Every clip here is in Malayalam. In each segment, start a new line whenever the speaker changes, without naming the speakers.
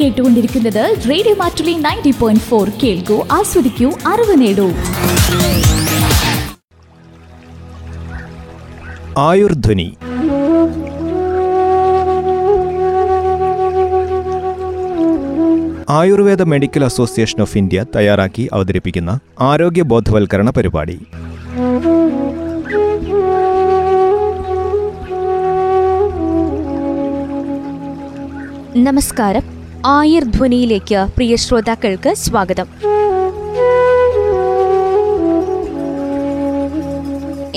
കേട്ടുകൊണ്ടിരിക്കുന്നത് radio Mattoli ninety point four കേൾക്കൂ ആസ്വദിക്കൂ അറിവ് നേടൂ.
Ayurdhwani. Ayurveda medical association of India തയ്യാറാക്കി അവതരിപ്പിക്കുന്ന ആരോഗ്യ ബോധവൽക്കരണ പരിപാടി.
നമസ്കാരം. ആയുർധ്വനിയിലേക്ക് പ്രിയ ശ്രോതാക്കൾക്ക് സ്വാഗതം.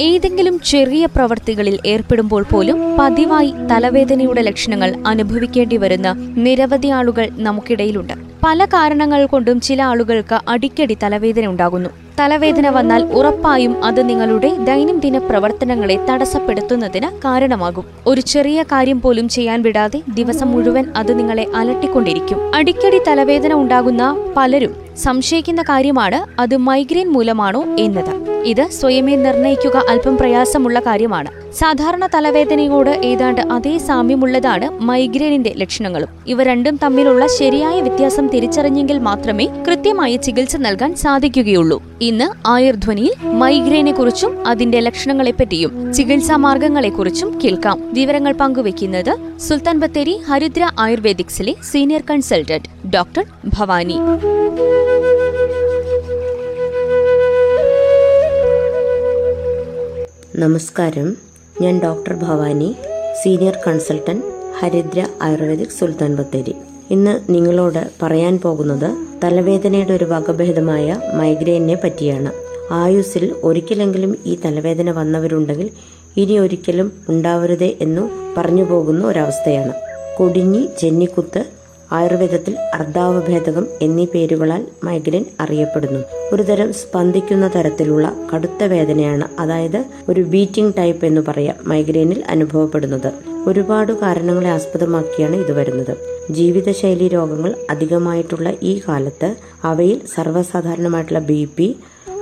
ഏതെങ്കിലും ചെറിയ പ്രവർത്തികളിൽ ഏർപ്പെടുമ്പോൾ പോലും പതിവായി തലവേദനയുടെ ലക്ഷണങ്ങൾ അനുഭവിക്കേണ്ടി വരുന്ന നിരവധി ആളുകൾ നമുക്കിടയിലുണ്ട്. പല കാരണങ്ങൾ കൊണ്ടും ചില ആളുകൾക്ക് അടിക്കടി തലവേദന ഉണ്ടാകുന്നു. തലവേദന വന്നാൽ ഉറപ്പായും അത് നിങ്ങളുടെ ദൈനംദിന പ്രവർത്തനങ്ങളെ തടസ്സപ്പെടുത്തുന്നതിന് കാരണമാകും. ഒരു ചെറിയ കാര്യം പോലും ചെയ്യാൻ വിടാതെ ദിവസം മുഴുവൻ അത് നിങ്ങളെ അലട്ടിക്കൊണ്ടിരിക്കും. അടിക്കടി തലവേദന ഉണ്ടാകുന്ന പലരും സംശയിക്കുന്ന കാര്യമാണ് അത് മൈഗ്രെയിൻ മൂലമാണോ എന്നത്. ഇത് സ്വയമേ നിർണയിക്കുക അല്പം പ്രയാസമുള്ള കാര്യമാണ്. സാധാരണ തലവേദനയോട് ഏതാണ്ട് അതേ സാമ്യമുള്ളതാണ് മൈഗ്രെയിനിന്റെ ലക്ഷണങ്ങളും. ഇവ രണ്ടും തമ്മിലുള്ള ശരിയായ വ്യത്യാസം തിരിച്ചറിഞ്ഞെങ്കിൽ മാത്രമേ കൃത്യമായി ചികിത്സ നൽകാൻ സാധിക്കുകയുള്ളൂ. ഇന്ന് ആയുർധ്വനിയിൽ മൈഗ്രെയിനെ കുറിച്ചും അതിന്റെ ലക്ഷണങ്ങളെപ്പറ്റിയും ചികിത്സാ മാർഗങ്ങളെക്കുറിച്ചും കേൾക്കാം. വിവരങ്ങൾ പങ്കുവെക്കുന്നത് സുൽത്താൻ ബത്തേരി ഹരിദ്ര ആയുർവേദിക്സിലെ സീനിയർ കൺസൾട്ടന്റ് ഡോക്ടർ ഭവാനി.
നമസ്കാരം. ഞാൻ doctor Bhavani senior consultant Haridra Ayurvedic Sultan Bathery. ഇന്ന് നിങ്ങളോട് പറയാൻ പോകുന്നത് തലവേദനയുടെ ഒരു വകഭേദമായ മൈഗ്രെയിനെ പറ്റിയാണ്. ആയുസ്സിൽ ഒരിക്കലെങ്കിലും ഈ തലവേദന വന്നവരുണ്ടെങ്കിൽ ഇനി ഒരിക്കലും ഉണ്ടാവരുതേ എന്നു പറഞ്ഞു പോകുന്ന ഒരവസ്ഥയാണ്. കൊടിഞ്ഞി ചെന്നിക്കുത്ത് ആയുർവേദത്തിൽ അർദ്ധാവഭേദകം എന്നീ പേരുകളാൽ മൈഗ്രെയിൻ അറിയപ്പെടുന്നു. ഒരുതരം സ്പന്ദിക്കുന്ന തരത്തിലുള്ള കടുത്ത വേദനയാണ് അതായത് ഒരു ബീറ്റിംഗ് ടൈപ്പ് എന്ന് പറയാം മൈഗ്രെയിനിൽ അനുഭവപ്പെടുന്നത്. ഒരുപാട് കാരണങ്ങളെ ആസ്പദമാക്കിയാണ് ഇത് വരുന്നത്. ജീവിതശൈലി രോഗങ്ങൾ അധികമായിട്ടുള്ള ഈ കാലത്ത് അവയിൽ സർവസാധാരണമായിട്ടുള്ള ബി പി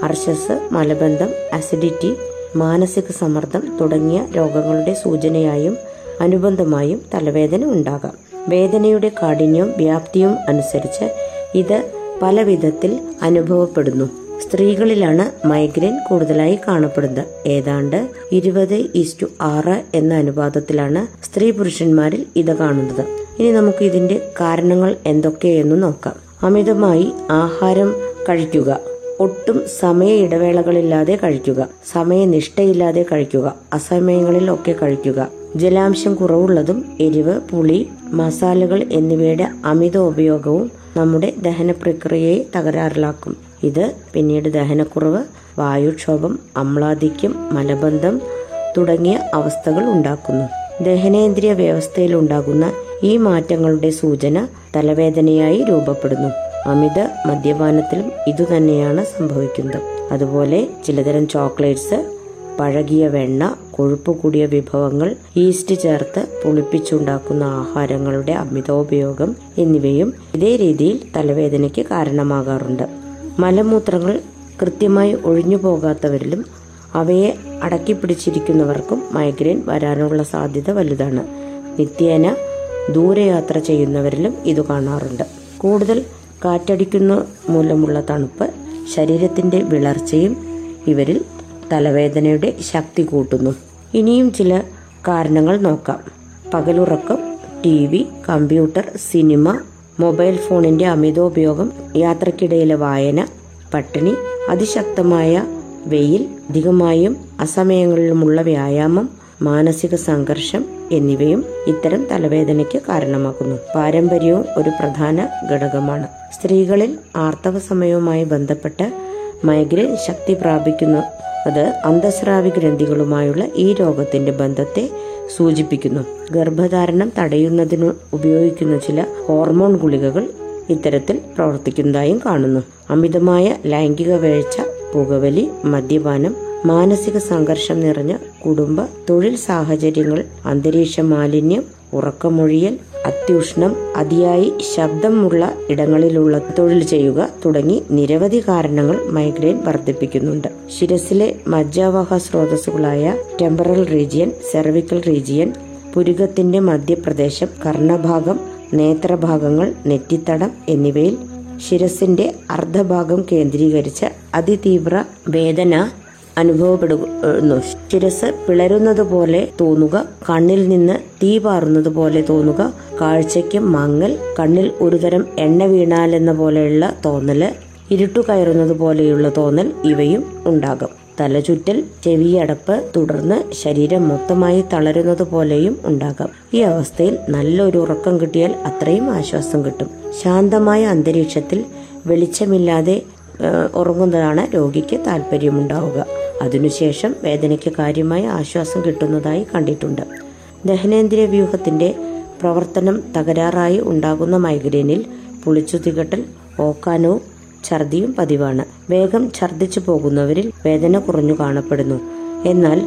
അർശസ് മലബന്ധം അസിഡിറ്റി മാനസിക സമ്മർദ്ദം തുടങ്ങിയ രോഗങ്ങളുടെ സൂചനയായും അനുബന്ധമായും തലവേദന ഉണ്ടാകാം. വേദനയുടെ കാഠിന്യവും വ്യാപ്തിയും അനുസരിച്ച് ഇത് പല വിധത്തിൽ അനുഭവപ്പെടുന്നു. സ്ത്രീകളിലാണ് മൈഗ്രെയിൻ കൂടുതലായി കാണപ്പെടുന്നത്. ഏതാണ്ട് ഇരുപത് ഈസ്റ്റു ആറ് എന്ന അനുപാതത്തിലാണ് സ്ത്രീ പുരുഷന്മാരിൽ ഇത് കാണുന്നത്. ഇനി നമുക്ക് ഇതിന്റെ കാരണങ്ങൾ എന്തൊക്കെയെന്ന് നോക്കാം. അമിതമായി ആഹാരം കഴിക്കുക. ഒട്ടും സമയ ഇടവേളകളില്ലാതെ കഴിക്കുക. സമയനിഷ്ഠയില്ലാതെ കഴിക്കുക. അസമയങ്ങളിൽ ഒക്കെ കഴിക്കുക. ജലാംശം കുറവുള്ളതും എരിവ് പുളി മസാലകൾ എന്നിവയുടെ അമിത ഉപയോഗവും നമ്മുടെ ദഹന പ്രക്രിയയെ തകരാറിലാക്കും. ഇത് പിന്നീട് ദഹനക്കുറവ് വായുക്ഷോഭം അമ്ലാധിക്യം മലബന്ധം തുടങ്ങിയ അവസ്ഥകൾ ഉണ്ടാക്കുന്നു. ദഹനേന്ദ്രിയ വ്യവസ്ഥയിൽ ഉണ്ടാകുന്ന ഈ മാറ്റങ്ങളുടെ സൂചന തലവേദനയായി രൂപപ്പെടുന്നു. അമിത മദ്യപാനത്തിലും ഇതുതന്നെയാണ് സംഭവിക്കുന്നത്. അതുപോലെ ചിലതരം ചോക്ലേറ്റ്സ് പഴകിയ വെണ്ണ കൊഴുപ്പ് കൂടിയ വിഭവങ്ങൾ ഈസ്റ്റ് ചേർത്ത് പുളിപ്പിച്ചുണ്ടാക്കുന്ന ആഹാരങ്ങളുടെ അമിതോപയോഗം എന്നിവയും ഇതേ രീതിയിൽ തലവേദനയ്ക്ക് കാരണമാകാറുണ്ട്. മലമൂത്രങ്ങൾ കൃത്യമായി ഒഴിഞ്ഞു പോകാത്തവരിലും അവയെ അടക്കി പിടിച്ചിരിക്കുന്നവർക്കും മൈഗ്രെയിൻ വരാനുള്ള സാധ്യത വലുതാണ്. നിത്യേന ദൂരയാത്ര ചെയ്യുന്നവരിലും ഇത് കാണാറുണ്ട്. കൂടുതൽ കാറ്റടിക്കുന്ന മൂലമുള്ള തണുപ്പ് ശരീരത്തിന്റെ വിളർച്ചയും ഇവരിൽ തലവേദനയുടെ ശക്തി കൂട്ടുന്നു. ഇനിയും ചില കാരണങ്ങൾ നോക്കാം. പകലുറക്കം T V computer cinema mobile ഫോണിന്റെ അമിതോപയോഗം യാത്രക്കിടയിലെ വായന പട്ടിണി അതിശക്തമായ വെയിൽ അധികമായും അസമയങ്ങളിലുമുള്ള വ്യായാമം മാനസിക സംഘർഷം എന്നിവയും ഇത്തരം തലവേദനയ്ക്ക് കാരണമാകുന്നു. പാരമ്പര്യവും ഒരു പ്രധാന ഘടകമാണ്. സ്ത്രീകളിൽ ആർത്തവ സമയവുമായി ബന്ധപ്പെട്ട് മൈഗ്രെയിൻ ശക്തി പ്രാപിക്കുന്നു. അത് അന്തസ്രാവി ഗ്രന്ഥികളുമായുള്ള ഈ രോഗത്തിന്റെ ബന്ധത്തെ സൂചിപ്പിക്കുന്നു. ഗർഭധാരണം തടയുന്നതിന് ഉപയോഗിക്കുന്ന ചില ഹോർമോൺ ഗുളികകൾ ഇത്തരത്തിൽ പ്രവർത്തിക്കുന്നതായും കാണുന്നു. അമിതമായ ലൈംഗിക വേഴ്ച പുകവലി മദ്യപാനം മാനസിക സംഘർഷം നിറഞ്ഞ കുടുംബ തൊഴിൽ സാഹചര്യങ്ങൾ അന്തരീക്ഷ മാലിന്യം ഉറക്കമൊഴിയൽ അത്യുഷ്ണം അതിയായി ശബ്ദമുള്ള ഇടങ്ങളിലുള്ള തൊഴിൽ ചെയ്യുക തുടങ്ങി നിരവധി കാരണങ്ങൾ മൈഗ്രെയിൻ വർദ്ധിപ്പിക്കുന്നുണ്ട്. ശിരസിലെ മജ്ജാവാഹ സ്രോതസ്സുകളായ ടെമ്പറൽ റീജിയൻ സെർവിക്കൽ റീജിയൻ പുരുകത്തിന്റെ മധ്യപ്രദേശം കർണഭാഗം നേത്രഭാഗങ്ങൾ നെറ്റിത്തടം എന്നിവയിൽ ശിരസിന്റെ അർദ്ധഭാഗം കേന്ദ്രീകരിച്ച അതിതീവ്ര വേദന അനുഭവപ്പെടുന്നു. ശിരസ് പിളരുന്നത് പോലെ തോന്നുക കണ്ണിൽ നിന്ന് തീ പാറുന്നത് പോലെ തോന്നുക കാഴ്ചയ്ക്ക് മങ്ങൽ കണ്ണിൽ ഒരുതരം എണ്ണ വീണാലെന്ന പോലെയുള്ള തോന്നൽ ഇരുട്ടു കയറുന്നത് പോലെയുള്ള തോന്നൽ ഇവയും ഉണ്ടാകും. തലചുറ്റൽ ചെവിയടപ്പ് തുടർന്ന് ശരീരം മൊത്തമായി തളരുന്നത് പോലെയും ഉണ്ടാകാം. ഈ അവസ്ഥയിൽ നല്ലൊരു ഉറക്കം കിട്ടിയാൽ അത്രയും ആശ്വാസം കിട്ടും. ശാന്തമായ അന്തരീക്ഷത്തിൽ വെളിച്ചമില്ലാതെ ഉറങ്ങുന്നതാണ് രോഗിക്ക് താല്പര്യമുണ്ടാവുക. അതിനുശേഷം വേദനയ്ക്ക് കാര്യമായ ആശ്വാസം കിട്ടുന്നതായി കണ്ടിട്ടുണ്ട്. ദഹനേന്ദ്രിയ വ്യൂഹത്തിന്റെ പ്രവർത്തനം തകരാറായി ഉണ്ടാകുന്ന മൈഗ്രെയിനിൽ പുളിച്ചു തികട്ടൽ ഓക്കാനവും ഛർദിയും പതിവാണ്. വേഗം ഛർദിച്ചു പോകുന്നവരിൽ വേദന കുറഞ്ഞു കാണപ്പെടുന്നു. എന്നാൽ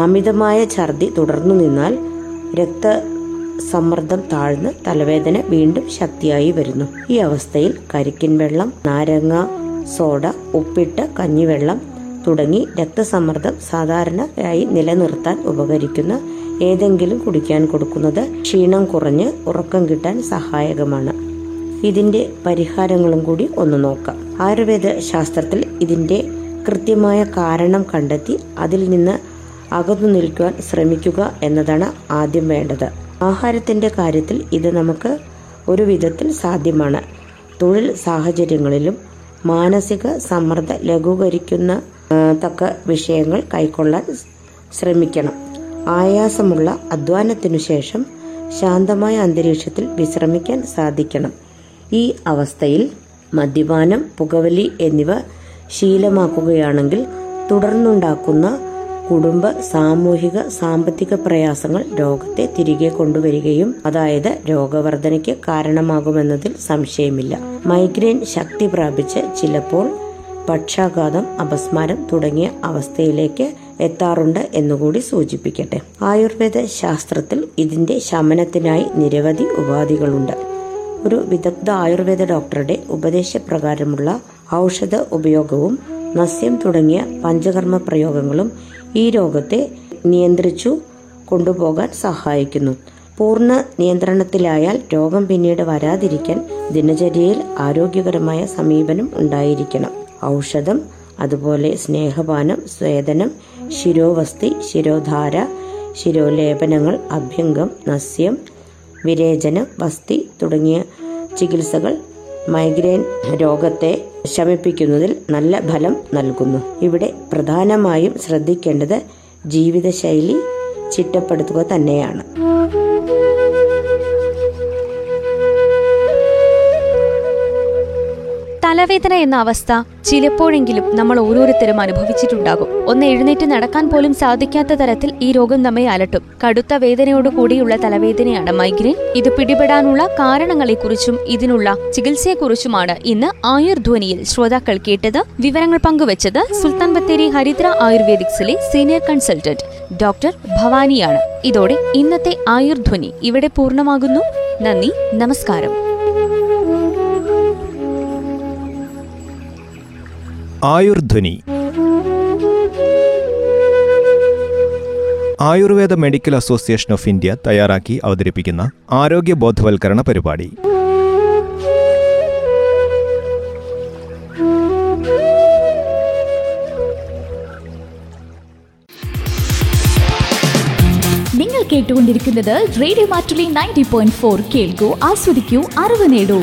അമിതമായ ഛർദി തുടർന്നു നിന്നാൽ രക്തസമ്മർദ്ദം താഴ്ന്ന് തലവേദന വീണ്ടും ശക്തിയായി വരുന്നു. ഈ അവസ്ഥയിൽ കരിക്കിൻ വെള്ളം നാരങ്ങ സോഡ ഉപ്പിട്ട കഞ്ഞിവെള്ളം തുടങ്ങി രക്തസമ്മർദ്ദം സാധാരണയായി നിലനിർത്താൻ ഉപകരിക്കുന്ന ഏതെങ്കിലും കുടിക്കാൻ കൊടുക്കുന്നത് ക്ഷീണം കുറഞ്ഞ് ഉറക്കം കിട്ടാൻ സഹായകമാണ്. ഇതിന്റെ പരിഹാരങ്ങളും കൂടി ഒന്ന് നോക്കാം. ആയുർവേദ ശാസ്ത്രത്തിൽ ഇതിന്റെ കൃത്യമായ കാരണം കണ്ടെത്തി അതിൽ നിന്ന് അകന്നു നിൽക്കുവാൻ ശ്രമിക്കുക എന്നതാണ് ആദ്യം വേണ്ടത്. ആഹാരത്തിന്റെ കാര്യത്തിൽ ഇത് നമുക്ക് ഒരു വിധത്തിൽ സാധ്യമാണ്. തൊഴിൽ സാഹചര്യങ്ങളിലും മാനസിക സമ്മർദ്ദം ലഘൂകരിക്കുന്ന തക്ക വിഷയങ്ങൾ കൈക്കൊള്ളാൻ ശ്രമിക്കണം. ആയാസമുള്ള അധ്വാനത്തിനു ശേഷം ശാന്തമായ അന്തരീക്ഷത്തിൽ വിശ്രമിക്കാൻ സാധിക്കണം. ഈ അവസ്ഥയിൽ മദ്യപാനം പുകവലി എന്നിവ ശീലമാക്കുകയാണെങ്കിൽ തുടർന്നുണ്ടാക്കുന്ന കുടുംബ സാമൂഹിക സാമ്പത്തിക പ്രയാസങ്ങൾ രോഗത്തെ തിരികെ കൊണ്ടുവരികയും അതായത് രോഗവർദ്ധനയ്ക്ക് കാരണമാകുമെന്നതിൽ സംശയമില്ല. മൈഗ്രെയിൻ ശക്തി പ്രാപിച്ച് ചിലപ്പോൾ പക്ഷാഘാതം അപസ്മാരം തുടങ്ങിയ അവസ്ഥയിലേക്ക് എത്താറുണ്ട് എന്നുകൂടി സൂചിപ്പിക്കട്ടെ. ആയുർവേദ ശാസ്ത്രത്തിൽ ഇതിന്റെ ശമനത്തിനായി നിരവധി ഉപാധികളുണ്ട്. ഒരു വിദഗ്ധ ആയുർവേദ ഡോക്ടറുടെ ഉപദേശപ്രകാരമുള്ള ഔഷധ ഉപയോഗവും നസ്യം തുടങ്ങിയ പഞ്ചകർമ്മ പ്രയോഗങ്ങളും ഈ രോഗത്തെ നിയന്ത്രിച്ചു കൊണ്ടുപോകാൻ സഹായിക്കുന്നു. പൂർണ നിയന്ത്രണത്തിലായാൽ രോഗം പിന്നീട് വരാതിരിക്കാൻ ദിനചര്യയിൽ ആരോഗ്യകരമായ സമീപനം ഉണ്ടായിരിക്കണം. ഔഷധം അതുപോലെ സ്നേഹപാനം സ്വേദനം ശിരോവസ്തി ശിരോധാര ശിരോലേപനങ്ങൾ അഭ്യംഗം നസ്യം വിരേചനം വസ്തി തുടങ്ങിയ ചികിത്സകൾ മൈഗ്രെയിൻ രോഗത്തെ ശമിപ്പിക്കുന്നതിൽ നല്ല ഫലം നൽകുന്നു. ഇവിടെ പ്രധാനമായും ശ്രദ്ധിക്കേണ്ടത് ജീവിതശൈലി ചിട്ടപ്പെടുത്തുക തന്നെയാണ്.
തലവേദന എന്ന അവസ്ഥ ചിലപ്പോഴെങ്കിലും നമ്മൾ ഓരോരുത്തരും അനുഭവിച്ചിട്ടുണ്ടാകും. ഒന്ന് എഴുന്നേറ്റ് നടക്കാൻ പോലും സാധിക്കാത്ത തരത്തിൽ ഈ രോഗം നമ്മെ അലട്ടും. കടുത്ത വേദനയോട് കൂടിയുള്ള തലവേദനയാണ് മൈഗ്രെയിൻ. ഇത് പിടിപെടാനുള്ള കാരണങ്ങളെക്കുറിച്ചും ഇതിനുള്ള ചികിത്സയെക്കുറിച്ചുമാണ് ഇന്ന് ആയുർധ്വനിയിൽ ശ്രോതാക്കൾ കേട്ടത്. വിവരങ്ങൾ പങ്കുവച്ചത് സുൽത്താൻ ബത്തേരി ഹരിദ്ര ആയുർവേദിക്സിലെ സീനിയർ കൺസൾട്ടന്റ് ഡോക്ടർ ഭവാനിയാണ്. ഇതോടെ ഇന്നത്തെ ആയുർധ്വനി ഇവിടെ പൂർണമാകുന്നു. നന്ദി നമസ്കാരം.
Ayurdhwani. Ayurveda medical association of India തയ്യാറാക്കി അവതരിപ്പിക്കുന്ന ആരോഗ്യ ബോധവൽക്കരണ പരിപാടി.
നിങ്ങൾ കേട്ടുകൊണ്ടിരിക്കുന്നത് radio Mattoli ninety point four കേൾക്കൂ ആസ്വദിക്കൂ അറിവ് നേടൂ.